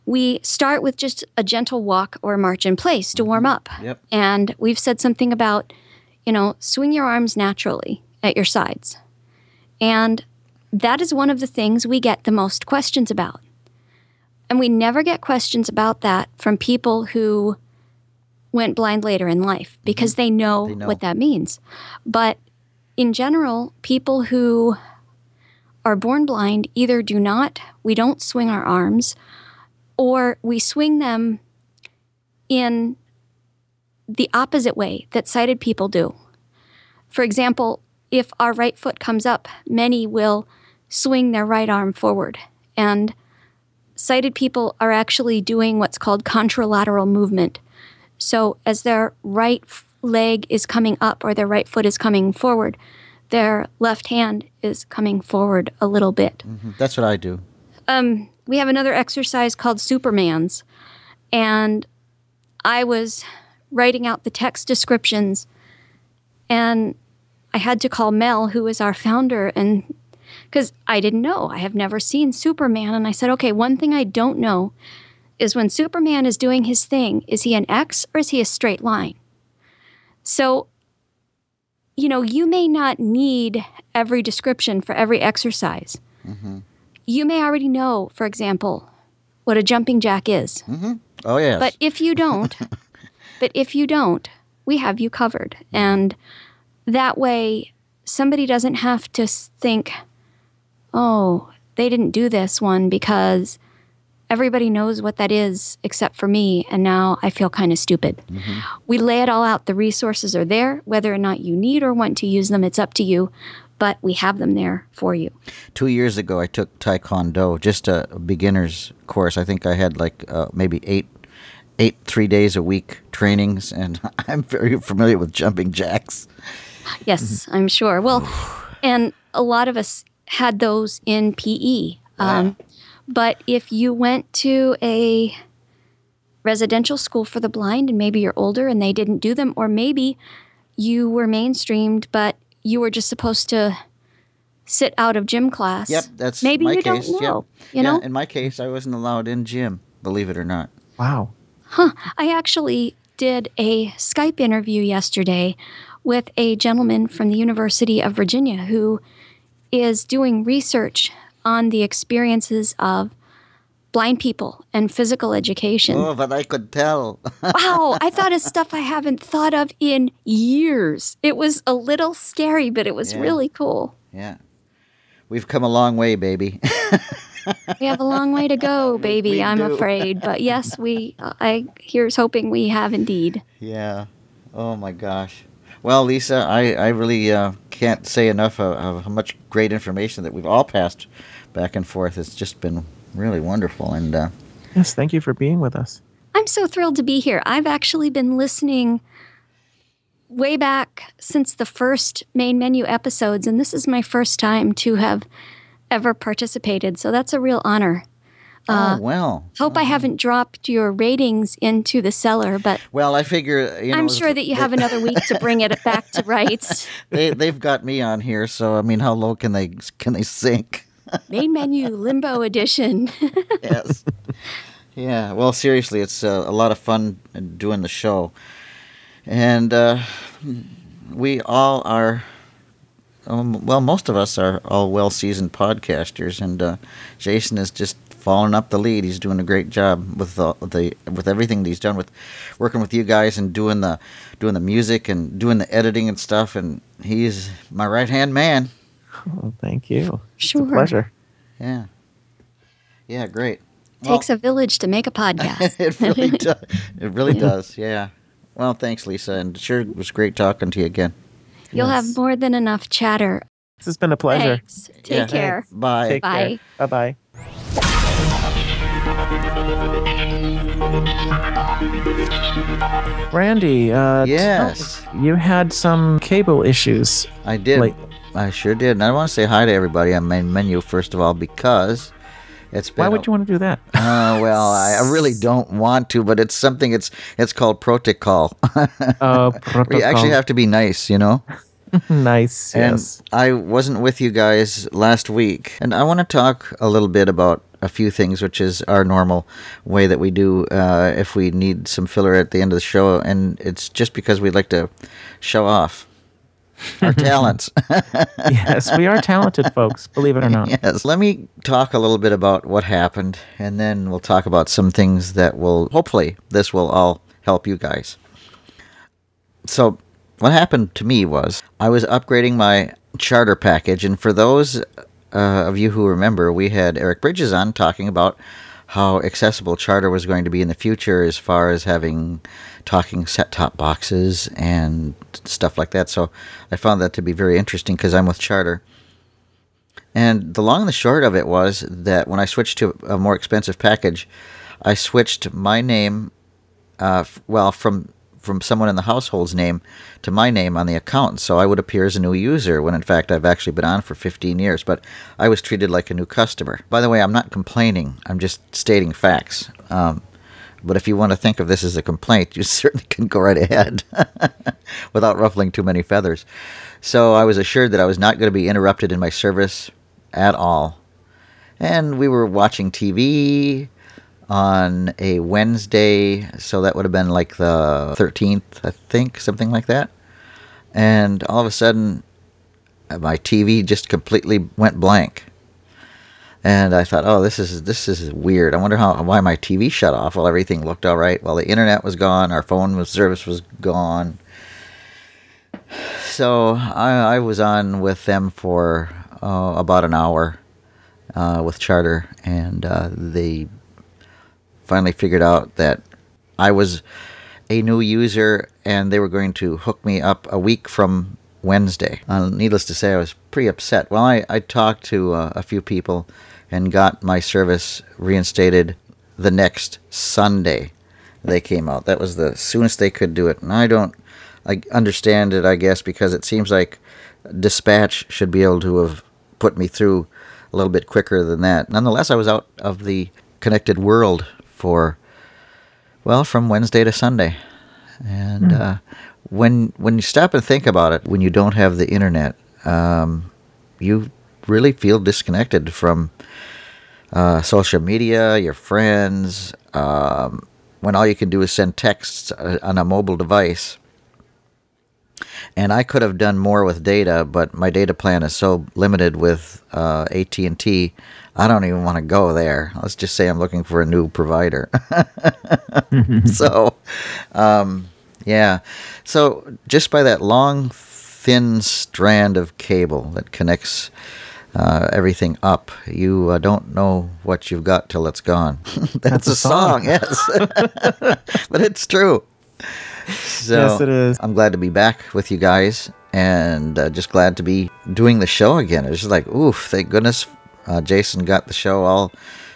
we start with just a gentle walk or march in place to warm up. Yep. And we've said something about, you know, swing your arms naturally at your sides. And that is one of the things we get the most questions about. And we never get questions about that from people who went blind later in life mm-hmm. because they know, They know. what that means. But in general, people who are born blind either do not, we don't swing our arms, or we swing them in the opposite way that sighted people do. For example, if our right foot comes up, many will swing their right arm forward. And sighted people are actually doing what's called contralateral movement. So as their right leg is coming up or their right foot is coming forward, their left hand is coming forward a little bit. That's what I do. Um, we have another exercise called Superman's, and I was writing out the text descriptions, and I had to call Mel, who is our founder, and because I didn't know, I have never seen Superman, and I said, okay, one thing I don't know is when Superman is doing his thing, is he an X or is he a straight line? So, you know, you may not need every description for every exercise mm-hmm. you may already know, for example, what a jumping jack is. Mm-hmm. Oh yes. But if you don't, but if you don't, we have you covered. Mm-hmm. And that way, somebody doesn't have to think, oh, they didn't do this one because everybody knows what that is except for me. And now I feel kind of stupid. We lay it all out. The resources are there. Whether or not you need or want to use them, it's up to you. But we have them there for you. Two years ago, I took Taekwondo, just a beginner's course. I think I had like uh, maybe eight, eight three days a week trainings, and I'm very familiar with jumping jacks. Yes, I'm sure. Well, and a lot of us had those in PE. Um, but if you went to a residential school for the blind and maybe you're older and they didn't do them, or maybe you were mainstreamed, but you were just supposed to sit out of gym class. Yep, that's maybe my you case. don't know. Yep. You yeah, know, in my case, I wasn't allowed in gym. Believe it or not. Wow. Huh. I actually did a Skype interview yesterday with a gentleman from the University of Virginia who is doing research on the experiences of blind people and physical education. Oh, but I could tell. Wow, I thought of stuff I haven't thought of in years. It was a little scary, but it was Yeah. really cool. yeah, we've come a long way, baby. We have a long way to go, baby, We I'm do. afraid. But yes, we I here's hoping we have indeed. yeah. Oh my gosh. Well, Lisa, I I really uh, can't say enough of, of how much great information that we've all passed back and forth. It's just been really wonderful, and uh, Yes, thank you for being with us. I'm so thrilled to be here. I've actually been listening way back since the first main menu episodes, and this is my first time to have ever participated. So that's a real honor. Uh, oh well. Hope I haven't dropped your ratings into the cellar, but Well, I figure you know. I'm sure that you have another week to bring it back to rights. they they've got me on here, so I mean, how low can they can they sink? Main menu limbo edition. yes. Yeah. Well, seriously, it's uh, a lot of fun doing the show, and uh, we all are. Um, well, most of us are all well-seasoned podcasters, and uh, Jason is just following up the lead. He's doing a great job with the, the with everything that he's done with working with you guys and doing the doing the music and doing the editing and stuff. And he's my right hand man. Oh, thank you. Sure. It's a pleasure. Yeah. Yeah. Great. Takes a village to make a podcast. it really does. It really does. Yeah. Well, thanks, Lisa, and sure it was great talking to you again. You'll Yes. have more than enough chatter. This has been a pleasure. Thanks. Take Yeah. care. Bye. Take Bye. Bye bye. Brandy, uh, Yes. tell- you had some cable issues. I did. Like- I sure did. And I want to say hi to everybody on main menu first of all because it's been. Why a- would you want to do that? Uh, well, I, I really don't want to, but it's something. It's it's called protocol. Uh, we actually have to be nice, you know. nice. And yes. I wasn't with you guys last week, and I want to talk a little bit about a few things, which is our normal way that we do uh, if we need some filler at the end of the show, and it's just because we'd like to show off our talents. yes, we are talented folks. Believe it or not. yes. Let me talk a little bit about what happened, and then we'll talk about some things that will hopefully this will all help you guys. So, what happened to me was I was upgrading my charter package, and for those uh, of you who remember, we had Eric Bridges on talking about how accessible charter was going to be in the future as far as having talking set top boxes and stuff like that. So, I found that to be very interesting because I'm with charter. And the long and the short of it was that when I switched to a more expensive package, I switched my name, uh, f- well, from from someone in the household's name to my name on the account, so I would appear as a new user when in fact I've actually been on for 15 years. But I was treated like a new customer. By the way, I'm not complaining. I'm just stating facts. Um, but if you want to think of this as a complaint, you certainly can go right ahead without ruffling too many feathers. So I was assured that I was not going to be interrupted in my service at all. And we were watching TV on a Wednesday, so that would have been like the 13th, I think, something like that. And all of a sudden, my TV just completely went blank. And I thought, oh, this is this is weird. I wonder how why my TV shut off while everything looked all right. While the internet was gone, our phone was, service was gone. So I, I was on with them for uh, about an hour uh, with Charter, and uh, they finally figured out that I was a new user, and they were going to hook me up a week from Wednesday. Uh, needless to say, I was pretty upset. Well, I, I talked to uh, a few people and got my service reinstated the next Sunday. They came out. That was the soonest they could do it, and I don't. I understand it, I guess, because it seems like dispatch should be able to have put me through a little bit quicker than that. Nonetheless, I was out of the connected world for well from Wednesday to Sunday, and uh, when when you stop and think about it, when you don't have the internet, um, you really feel disconnected from uh, social media, your friends. Um, when all you can do is send texts uh, on a mobile device and I could have done more with data, but my data plan is so limited with uh, AT and T. I don't even want to go there. Let's just say I'm looking for a new provider. so, um, yeah. So just by that long, thin strand of cable that connects uh, everything up, you uh, don't know what you've got till it's gone. That's, That's a song, song. yes. but it's true. So Yes, it is. I'm glad to be back with you guys and uh, just glad to be doing the show again. It's just like, oof, thank goodness uh, Jason got the show all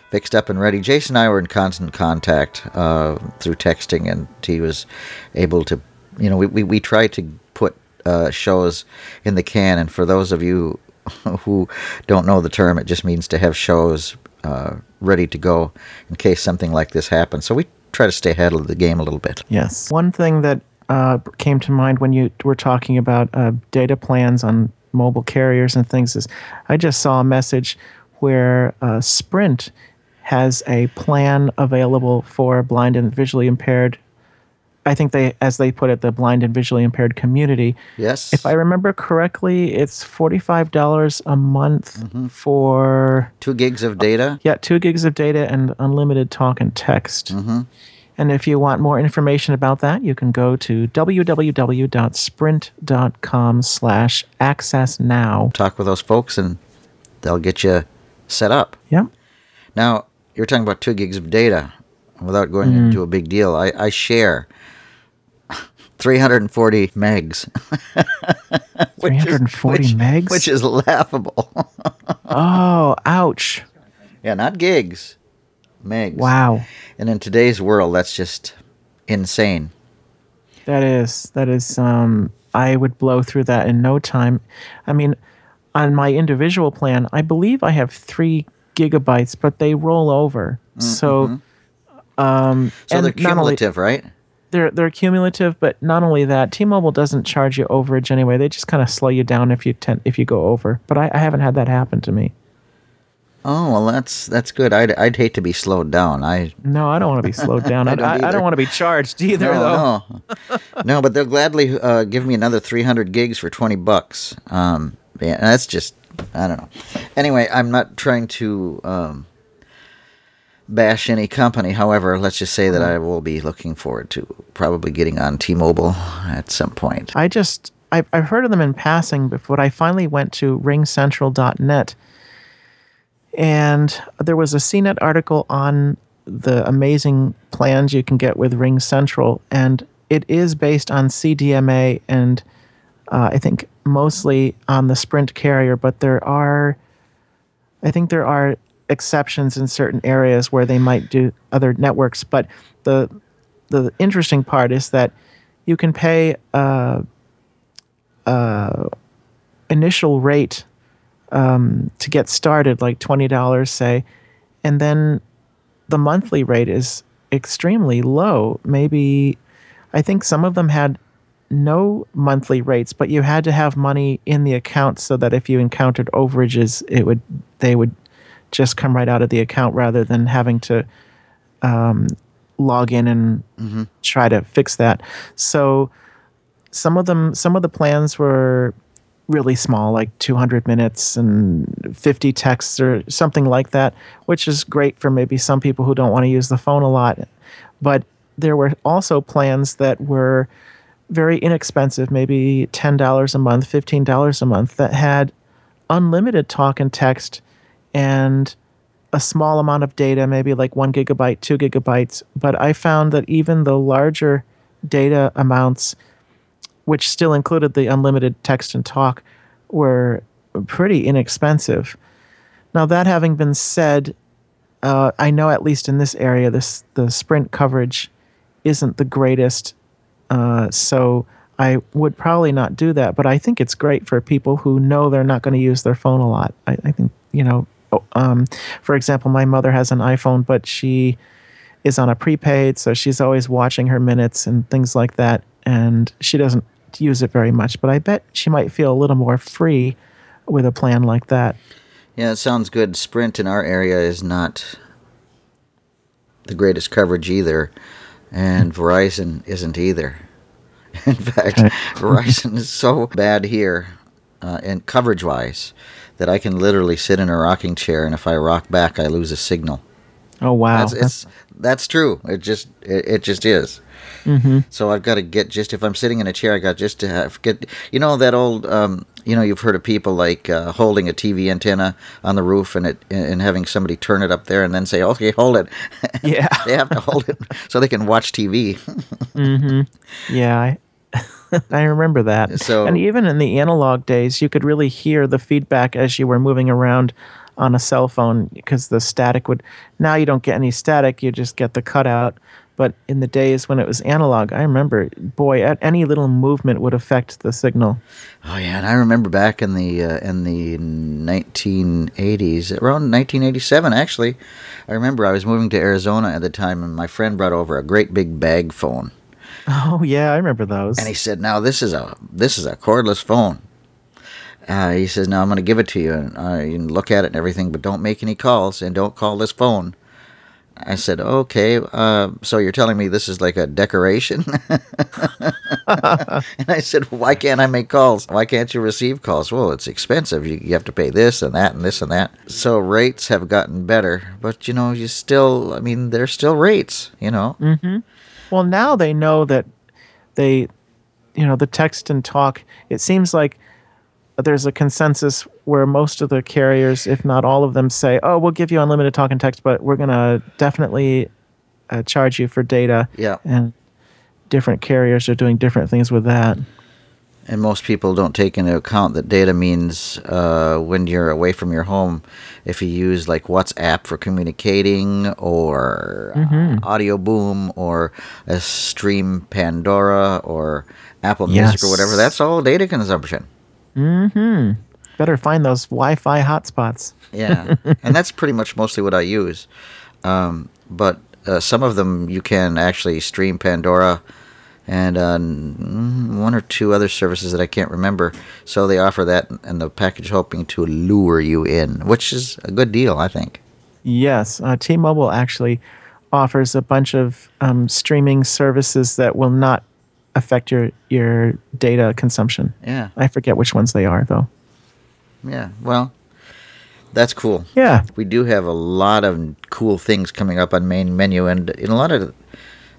fixed up and ready. Jason and I were in constant contact uh, through texting, and he was able to, you know, we, we, we try to put uh, shows in the can. And for those of you who don't know the term, it just means to have shows uh, ready to go in case something like this happens. So we try to stay ahead of the game a little bit. Yes. One thing that uh, came to mind when you were talking about uh, data plans on mobile carriers and things is I just saw a message where uh, Sprint has a plan available for blind and visually impaired. I think they, as they put it, the blind and visually impaired community. Yes. If I remember correctly, it's forty-five dollars a month mm-hmm. for Two gigs of data. Uh, yeah, two gigs of data and unlimited talk and text. Mm-hmm. And if you want more information about that, you can go to www.sprint.com slash access now. Talk with those folks and they'll get you set up. Yeah. Now, you're talking about two gigs of data without going Mm-hmm. into a big deal. I, I share 340 megs. which is- 340 which- megs? Which is laughable. Oh, ouch. yeah, not gigs, megs. Wow. And in today's world, that's just insane. That is that is um I would blow through that in no time. I mean, on my individual plan, I believe I have 3 gigabytes, but they roll over. So um So and they're not only- cumulative, right? they're they're cumulative, but not only that, T-Mobile doesn't charge you overage anyway. They just kind of slow you down if you tend if you go over. But I, I haven't had that happen to me. Oh well, that's that's good. I'd I'd hate to be slowed down. I No, I don't want to be slowed down. I, don't I, I don't want to be charged either, though. no, no, no. But they'll gladly uh, give me another 300 gigs for 20 bucks. Um, yeah, that's just I don't know. Anyway, I'm not trying to um, bash any company. However, let's just say that I will be looking forward to probably getting on T-Mobile at some point. I just I've, I've heard of them in passing, but when I finally went to ringcentral.net, and there was a CNET article on the amazing plans you can get with RingCentral, and it is based on CDMA and uh, I think mostly on the Sprint carrier, but there are, I think there are exceptions in certain areas where they might do other networks. But the the interesting part is that you can pay uh, uh, initial rate um, to get started, like twenty dollars, say, and then the monthly rate is extremely low. Maybe I think some of them had no monthly rates, but you had to have money in the account so that if you encountered overages, it would they would just come right out of the account rather than having to um, log in and try to fix that. So some of them, some of the plans were really small, like 200 minutes and 50 texts or something like that, which is great for maybe some people who don't want to use the phone a lot. But there were also plans that were very inexpensive, maybe $10 a month, $15 a month, that had unlimited talk and text and a small amount of data, maybe like one gigabyte, two gigabytes. But I found that even the larger data amounts, which still included the unlimited text and talk, were pretty inexpensive. Now, that having been said, uh, I know at least in this area, this the Sprint coverage isn't the greatest. Uh, so I would probably not do that, but I think it's great for people who know they're not going to use their phone a lot. I, I think, you know, oh, um, for example, my mother has an iPhone, but she is on a prepaid, so she's always watching her minutes and things like that, and she doesn't use it very much. But I bet she might feel a little more free with a plan like that. Yeah, it sounds good. Sprint in our area is not the greatest coverage either, and Verizon isn't either. In fact, Verizon is so bad here, uh, and coverage-wise, that I can literally sit in a rocking chair, and if I rock back, I lose a signal. Oh wow, That's it's that's true. It just it, it just is. Mm-hmm. So I've got to get just if I'm sitting in a chair, I got just to have get you know that old um, you know you've heard of people like uh, holding a TV antenna on the roof and it and having somebody turn it up there and then say okay hold it. yeah, they have to hold it so they can watch TV. Hmm. yeah. I, I remember that. So- and even in the analog days, you could really hear the feedback as you were moving around on a cell phone because the static would. Now you don't get any static; you just get the cutout. But in the days when it was analog, I remember, boy, at any little movement would affect the signal. Oh yeah, and I remember back in the uh, in the 1980s, around 1987 actually. I remember I was moving to Arizona at the time, and my friend brought over a great big bag phone. Oh yeah, I remember those. And he said, "Now this is a this is a cordless phone." uh, he says, "Now I'm going to give it to you, and uh, you can look at it and everything, but don't make any calls and don't call this phone." I said, "Okay, uh, so you're telling me this is like a decoration?" and I said, "Why can't I make calls? Why can't you receive calls?" Well, it's expensive. You, you have to pay this and that and this and that. So rates have gotten better, but you know, you still, I mean, they're still rates. You know, Well, now they know that they, you know, the text and talk, it seems like there's a consensus where most of the carriers, if not all of them, say, oh, we'll give you unlimited talk and text, but we're going to definitely uh, charge you for data. Yeah. And different carriers are doing different things with that. And most people don't take into account that data means uh, when you're away from your home, if you use like WhatsApp for communicating or uh, Audio Boom or a Stream Pandora or Apple Music or whatever, that's all data consumption. Better find those Wi Fi hotspots. Yeah, and that's pretty much mostly what I use. Um, but uh, some of them you can actually stream Pandora and uh, one or two other services that I can't remember. So they offer that and the package hoping to lure you in, which is a good deal, I think. Yes, uh, T-Mobile actually offers a bunch of um, streaming services that will not affect your your data consumption. Yeah, I forget which ones they are though. Yeah. Well, that's cool. Yeah, We do have a lot of cool things coming up on main menu, and in a lot of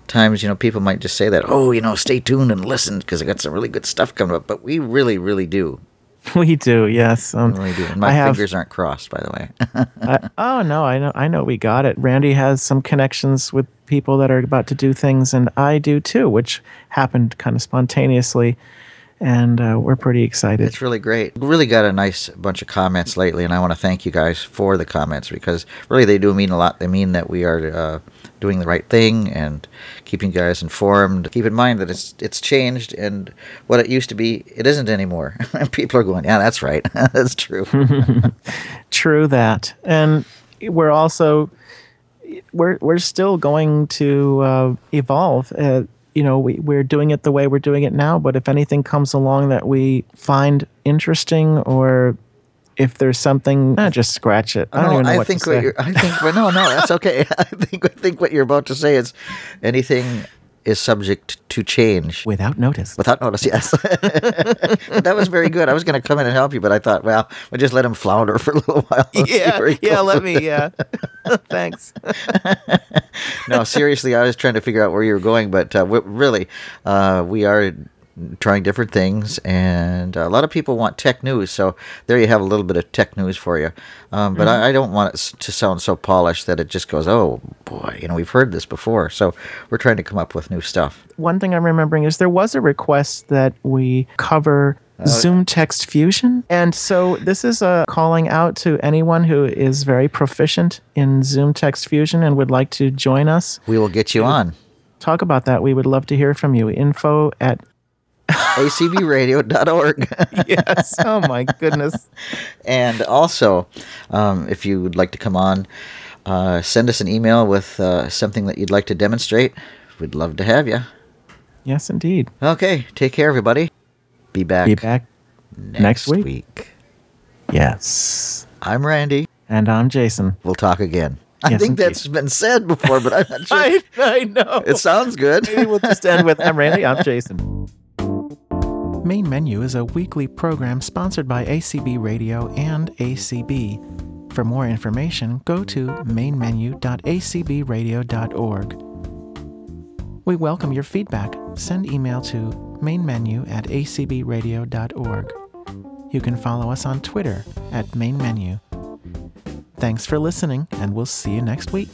times, you know, people might just say that, oh, you know, stay tuned and listen because I got some really good stuff coming up. But we really, really do. we do. Yes, um, Really do. And my have- fingers aren't crossed, by the way. I, oh no, I know, I know, we got it. Randy has some connections with people that are about to do things, and I do too, which happened kind of spontaneously, and uh, we're pretty excited. it's really great. Really got a nice bunch of comments lately, and I want to thank you guys for the comments because really they do mean a lot. They mean that we are uh, doing the right thing and keeping you guys informed. Keep in mind that it's it's changed, and what it used to be, it isn't anymore. And people are going, yeah, that's right, that's true. True that, and we're also we're we're still going to uh, evolve. You know, we we're doing it the way we're doing it now. But if anything comes along that we find interesting, or if there's something, eh, just scratch it. I don't No, even know I what think to what say. you're, I think, but no, no, that's okay. I think, I think what you're about to say is anything is subject to change. Without notice. Without notice, yes. That was very good. I was going to come in and help you, but I thought, well, we'll just let him flounder for a little while. yeah, yeah. Let me. Yeah. Thanks. no, seriously, I was trying to figure out where you were going, but uh, w- really, uh, we are trying different things, and a lot of people want tech news. So there you have a little bit of tech news for you. Um, but I, I don't want it to sound so polished that it just goes, "Oh boy, you know, we've heard this before." So we're trying to come up with new stuff. One thing I'm remembering is there was a request that we cover Uh, Zoom Text Fusion. And so this is a calling out to anyone who is very proficient in Zoom Text Fusion and would like to join us. We will get you on Talk about that. We would love to hear from you. Info at acbradio.org. yes. Oh my goodness. And also, um, if you would like to come on, uh, send us an email with uh, something that you'd like to demonstrate. We'd love to have you. Yes, indeed. Okay, take care, everybody. Be back, Be back next week. week. Yes. I'm Randy. And I'm Jason. We'll talk again. I Yes, think indeed. that's been said before, but I'm not sure. I, I know. it sounds good. Maybe we'll just end with I'm Randy, I'm Jason. Main Menu is a weekly program sponsored by ACB Radio and ACB. For more information, go to mainmenu.acbradio.org. We welcome your feedback. Send email to mainmenu at acbradio.org. You can follow us on Twitter at mainmenu. Thanks for listening, and we'll see you next week.